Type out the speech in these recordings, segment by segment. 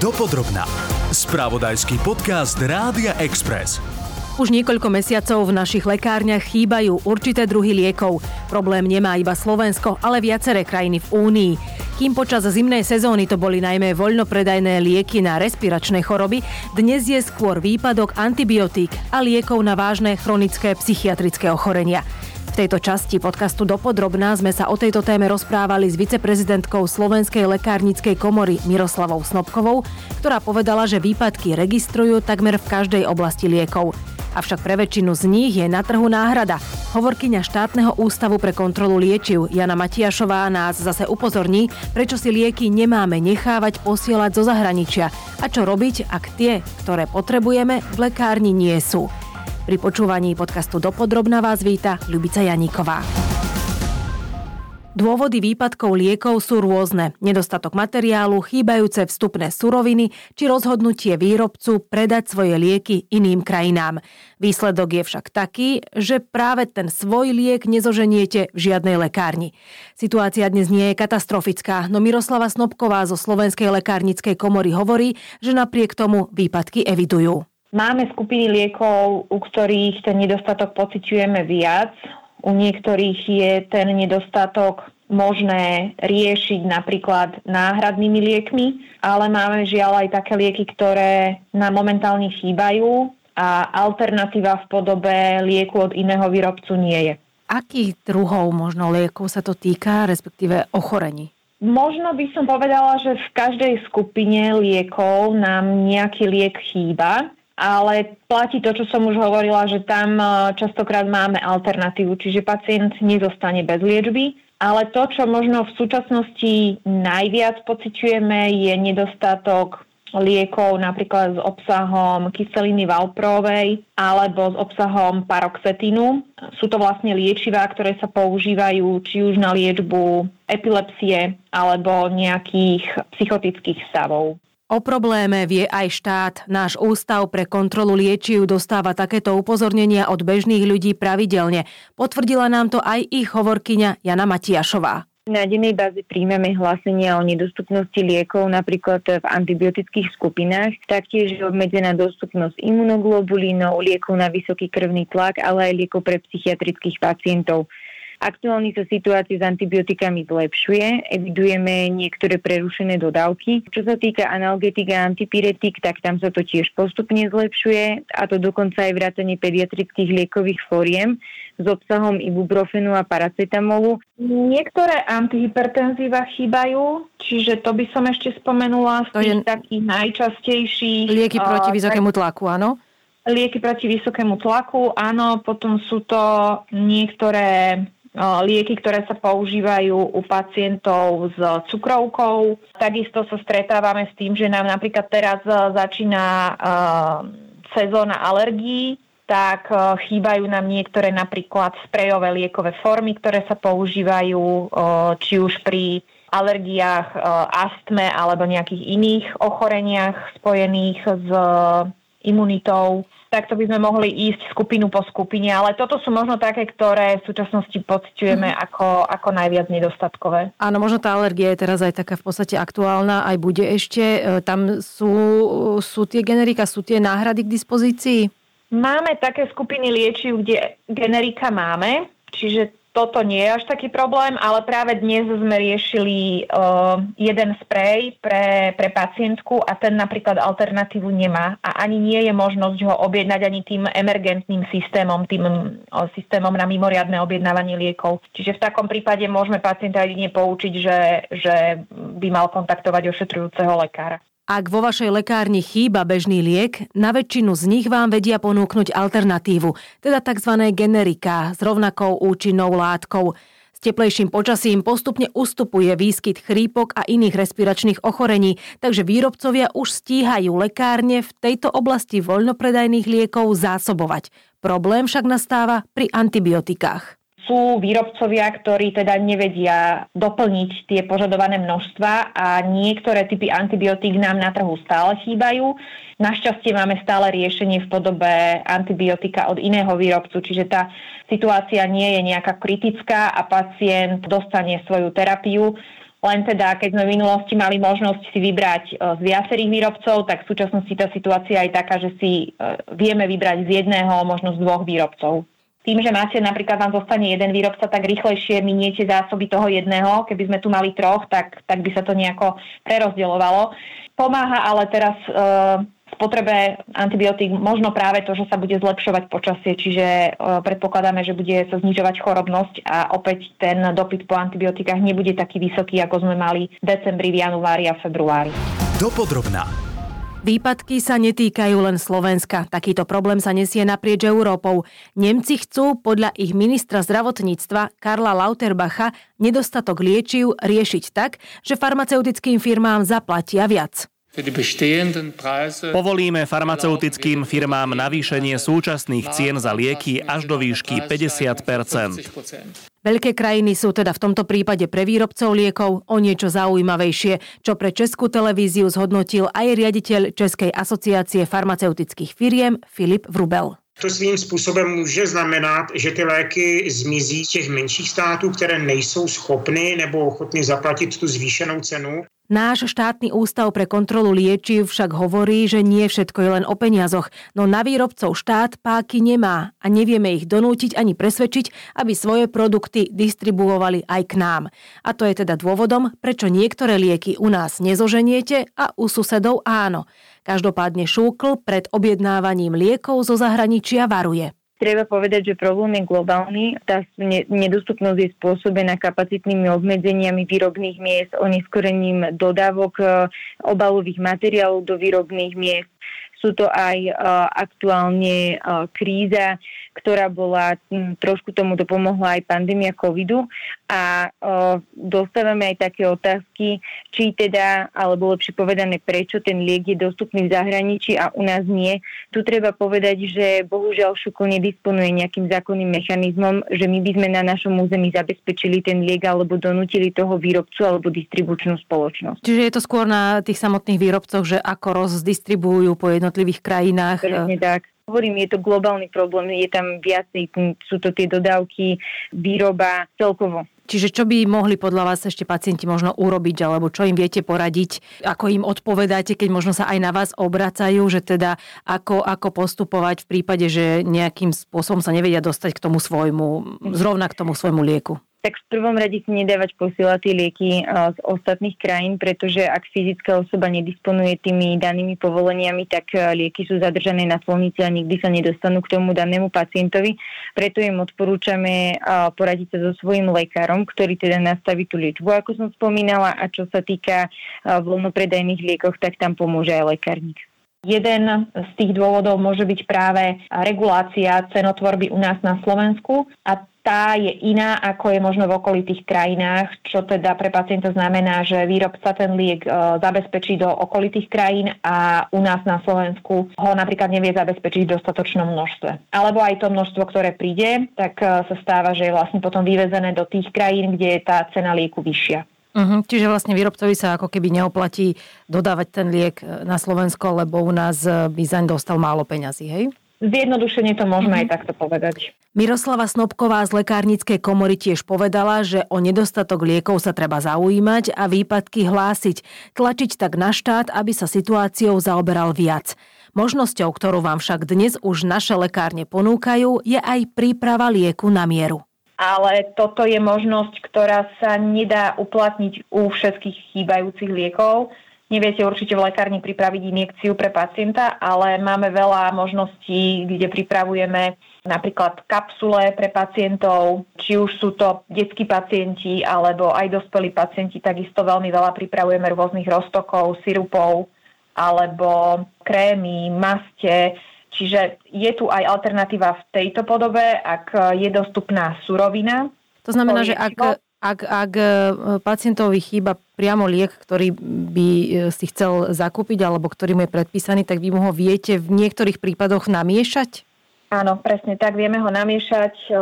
Dopodrobná. Spravodajský podcast Rádia Express. Už niekoľko mesiacov v našich lekárniach chýbajú určité druhy liekov. Problém nemá iba Slovensko, ale viaceré krajiny v Únii. Kým počas zimnej sezóny to boli najmä voľnopredajné lieky na respiračné choroby, dnes je skôr výpadok antibiotík a liekov na vážne chronické psychiatrické ochorenia. V tejto časti podcastu Dopodrobná sme sa o tejto téme rozprávali s viceprezidentkou Slovenskej lekárnickej komory Miroslavou Snobkovou, ktorá povedala, že výpadky registrujú takmer v každej oblasti liekov. Avšak pre väčšinu z nich je na trhu náhrada. Hovorkyňa štátneho ústavu pre kontrolu liečiv Jana Matiašová nás zase upozorní, prečo si lieky nemáme nechávať posielať zo zahraničia a čo robiť, ak tie, ktoré potrebujeme, v lekárni nie sú. Pri počúvaní podcastu Dopodrobna vás víta Ľubica Janíková. Dôvody výpadkov liekov sú rôzne. Nedostatok materiálu, chýbajúce vstupné suroviny či rozhodnutie výrobcu predať svoje lieky iným krajinám. Výsledok je však taký, že práve ten svoj liek nezoženiete v žiadnej lekárni. Situácia dnes nie je katastrofická, no Miroslava Snobková zo Slovenskej lekárnickej komory hovorí, že napriek tomu výpadky evidujú. Máme skupiny liekov, u ktorých ten nedostatok pociťujeme viac. U niektorých je ten nedostatok možné riešiť napríklad náhradnými liekmi, ale máme žiaľ aj také lieky, ktoré nám momentálne chýbajú a alternatíva v podobe lieku od iného výrobcu nie je. Akých druhov možno liekov sa to týka, respektíve ochorení? Možno by som povedala, že v každej skupine liekov nám nejaký liek chýba ale platí to, čo som už hovorila, že tam e, častokrát máme alternatívu, čiže pacient nezostane bez liečby. Ale to, čo možno v súčasnosti najviac pociťujeme, je nedostatok liekov napríklad s obsahom kyseliny valprovej alebo s obsahom paroxetínu. Sú to vlastne liečivá, ktoré sa používajú či už na liečbu epilepsie alebo nejakých psychotických stavov. O probléme vie aj štát. Náš ústav pre kontrolu liečiv dostáva takéto upozornenia od bežných ľudí pravidelne. Potvrdila nám to aj ich hovorkyňa Jana Matiašová. Na dennej báze príjmeme hlásenia o nedostupnosti liekov napríklad v antibiotických skupinách, taktiež je obmedzená dostupnosť imunoglobulínov, liekov na vysoký krvný tlak, ale aj liekov pre psychiatrických pacientov. Aktuálne sa situácia s antibiotikami zlepšuje, evidujeme niektoré prerušené dodávky. Čo sa týka analgetik a antipiretik, tak tam sa to tiež postupne zlepšuje a to dokonca aj vrátanie pediatrických liekových fóriem s obsahom ibuprofenu a paracetamolu. Niektoré antihypertenzíva chýbajú, čiže to by som ešte spomenula z tých je... takých najčastejších. Lieky proti vysokému tlaku, áno? Lieky proti vysokému tlaku, áno, potom sú to niektoré lieky, ktoré sa používajú u pacientov s cukrovkou. Takisto sa stretávame s tým, že nám napríklad teraz začína sezóna alergií, tak chýbajú nám niektoré napríklad sprejové liekové formy, ktoré sa používajú či už pri alergiách, astme alebo nejakých iných ochoreniach spojených s imunitou takto by sme mohli ísť skupinu po skupine, ale toto sú možno také, ktoré v súčasnosti pociťujeme mm. ako, ako najviac nedostatkové. Áno, možno tá alergia je teraz aj taká v podstate aktuálna, aj bude ešte. E, tam sú, sú tie generika, sú tie náhrady k dispozícii? Máme také skupiny liečiv, kde generika máme, čiže toto nie je až taký problém, ale práve dnes sme riešili uh, jeden sprej pre, pre pacientku a ten napríklad alternatívu nemá a ani nie je možnosť ho objednať ani tým emergentným systémom, tým uh, systémom na mimoriadne objednávanie liekov. Čiže v takom prípade môžeme pacienta jedine poučiť, že, že by mal kontaktovať ošetrujúceho lekára. Ak vo vašej lekárni chýba bežný liek, na väčšinu z nich vám vedia ponúknuť alternatívu, teda tzv. generika s rovnakou účinnou látkou. S teplejším počasím postupne ustupuje výskyt chrípok a iných respiračných ochorení, takže výrobcovia už stíhajú lekárne v tejto oblasti voľnopredajných liekov zásobovať. Problém však nastáva pri antibiotikách sú výrobcovia, ktorí teda nevedia doplniť tie požadované množstva a niektoré typy antibiotík nám na trhu stále chýbajú. Našťastie máme stále riešenie v podobe antibiotika od iného výrobcu, čiže tá situácia nie je nejaká kritická a pacient dostane svoju terapiu len teda, keď sme v minulosti mali možnosť si vybrať e, z viacerých výrobcov, tak v súčasnosti tá situácia je taká, že si e, vieme vybrať z jedného, možno z dvoch výrobcov. Tým, že máte napríklad vám zostane jeden výrobca, tak rýchlejšie miniete zásoby toho jedného. Keby sme tu mali troch, tak, tak by sa to nejako prerozdielovalo. Pomáha ale teraz e, spotrebe antibiotík možno práve to, že sa bude zlepšovať počasie, čiže e, predpokladáme, že bude sa znižovať chorobnosť a opäť ten dopyt po antibiotikách nebude taký vysoký, ako sme mali v decembri, v januári a februári. Dopodrobná. Výpadky sa netýkajú len Slovenska. Takýto problém sa nesie naprieč Európou. Nemci chcú podľa ich ministra zdravotníctva Karla Lauterbacha nedostatok liečiv riešiť tak, že farmaceutickým firmám zaplatia viac. Povolíme farmaceutickým firmám navýšenie súčasných cien za lieky až do výšky 50% Veľké krajiny sú teda v tomto prípade pre výrobcov liekov o niečo zaujímavejšie, čo pre Českú televíziu zhodnotil aj riaditeľ Českej asociácie farmaceutických firiem Filip Vrubel. To svým způsobem může znamenat, že ty léky zmizí z těch menších států, které nejsou schopny nebo ochotny zaplatit tu zvýšenou cenu Náš štátny ústav pre kontrolu liečiv však hovorí, že nie všetko je len o peniazoch, no na výrobcov štát páky nemá a nevieme ich donútiť ani presvedčiť, aby svoje produkty distribuovali aj k nám. A to je teda dôvodom, prečo niektoré lieky u nás nezoženiete a u susedov áno. Každopádne Šúkl pred objednávaním liekov zo zahraničia varuje. Treba povedať, že problém je globálny. Tá nedostupnosť je spôsobená kapacitnými obmedzeniami výrobných miest, oneskorením dodávok e, obalových materiálov do výrobných miest. Sú to aj e, aktuálne e, kríza ktorá bola, hm, trošku tomu dopomohla aj pandémia covidu a dostávame aj také otázky, či teda, alebo lepšie povedané, prečo ten liek je dostupný v zahraničí a u nás nie. Tu treba povedať, že bohužiaľ Šuko nedisponuje nejakým zákonným mechanizmom, že my by sme na našom území zabezpečili ten liek alebo donútili toho výrobcu alebo distribučnú spoločnosť. Čiže je to skôr na tých samotných výrobcoch, že ako rozdistribujú po jednotlivých krajinách. Presne tak. Hovorím, je to globálny problém, je tam viacej, sú to tie dodávky, výroba celkovo. Čiže čo by mohli podľa vás ešte pacienti možno urobiť, alebo čo im viete poradiť, ako im odpovedáte, keď možno sa aj na vás obracajú, že teda ako, ako postupovať v prípade, že nejakým spôsobom sa nevedia dostať k tomu svojmu, zrovna k tomu svojmu lieku? Tak v prvom rade si nedávať posielať lieky z ostatných krajín, pretože ak fyzická osoba nedisponuje tými danými povoleniami, tak lieky sú zadržané na slovnici a nikdy sa nedostanú k tomu danému pacientovi. Preto im odporúčame poradiť sa so svojím lekárom, ktorý teda nastaví tú liečbu, ako som spomínala, a čo sa týka voľnopredajných liekoch, tak tam pomôže aj lekárnik. Jeden z tých dôvodov môže byť práve regulácia cenotvorby u nás na Slovensku a tá je iná, ako je možno v okolitých krajinách, čo teda pre pacienta znamená, že výrobca ten liek e, zabezpečí do okolitých krajín a u nás na Slovensku ho napríklad nevie zabezpečiť v dostatočnom množstve. Alebo aj to množstvo, ktoré príde, tak e, sa stáva, že je vlastne potom vyvezené do tých krajín, kde je tá cena lieku vyššia. Uh-huh, čiže vlastne výrobcovi sa ako keby neoplatí dodávať ten liek e, na Slovensko, lebo u nás by zaň dostal málo peňazí, hej? Zjednodušene to môžeme mm-hmm. aj takto povedať. Miroslava Snobková z Lekárnickej komory tiež povedala, že o nedostatok liekov sa treba zaujímať a výpadky hlásiť, tlačiť tak na štát, aby sa situáciou zaoberal viac. Možnosťou, ktorú vám však dnes už naše lekárne ponúkajú, je aj príprava lieku na mieru ale toto je možnosť, ktorá sa nedá uplatniť u všetkých chýbajúcich liekov Neviete určite v lekárni pripraviť injekciu pre pacienta, ale máme veľa možností, kde pripravujeme napríklad kapsule pre pacientov, či už sú to detskí pacienti alebo aj dospelí pacienti, takisto veľmi veľa pripravujeme rôznych roztokov, sirupov alebo krémy, maste, Čiže je tu aj alternatíva v tejto podobe, ak je dostupná surovina. To znamená, že ak, ak, ak e, pacientovi chýba priamo liek, ktorý by e, si chcel zakúpiť alebo ktorý mu je predpísaný, tak vy mu ho viete v niektorých prípadoch namiešať? Áno, presne tak, vieme ho namiešať e,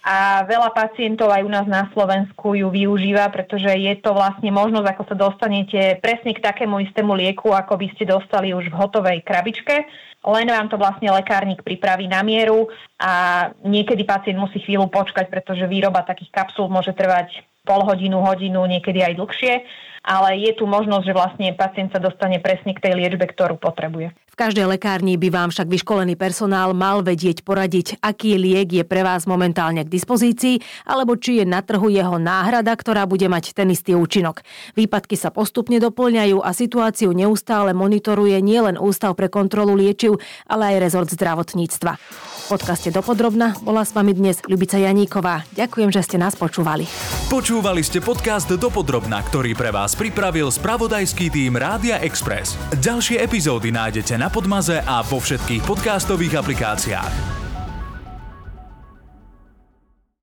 a veľa pacientov aj u nás na Slovensku ju využíva, pretože je to vlastne možnosť, ako sa dostanete presne k takému istému lieku, ako by ste dostali už v hotovej krabičke. Len vám to vlastne lekárnik pripraví na mieru a niekedy pacient musí chvíľu počkať, pretože výroba takých kapsul môže trvať pol hodinu, hodinu, niekedy aj dlhšie ale je tu možnosť, že vlastne pacient sa dostane presne k tej liečbe, ktorú potrebuje. V každej lekárni by vám však vyškolený personál mal vedieť poradiť, aký liek je pre vás momentálne k dispozícii, alebo či je na trhu jeho náhrada, ktorá bude mať ten istý účinok. Výpadky sa postupne doplňajú a situáciu neustále monitoruje nielen Ústav pre kontrolu liečiv, ale aj rezort zdravotníctva. Podcaste Dopodrobna bola s vami dnes Ľubica Janíková. Ďakujem, že ste nás počúvali. Počúvali ste podcast Dopodrobna, ktorý pre vás pripravil spravodajský tým Rádia Express. Ďalšie epizódy nájdete na Podmaze a vo všetkých podcastových aplikáciách.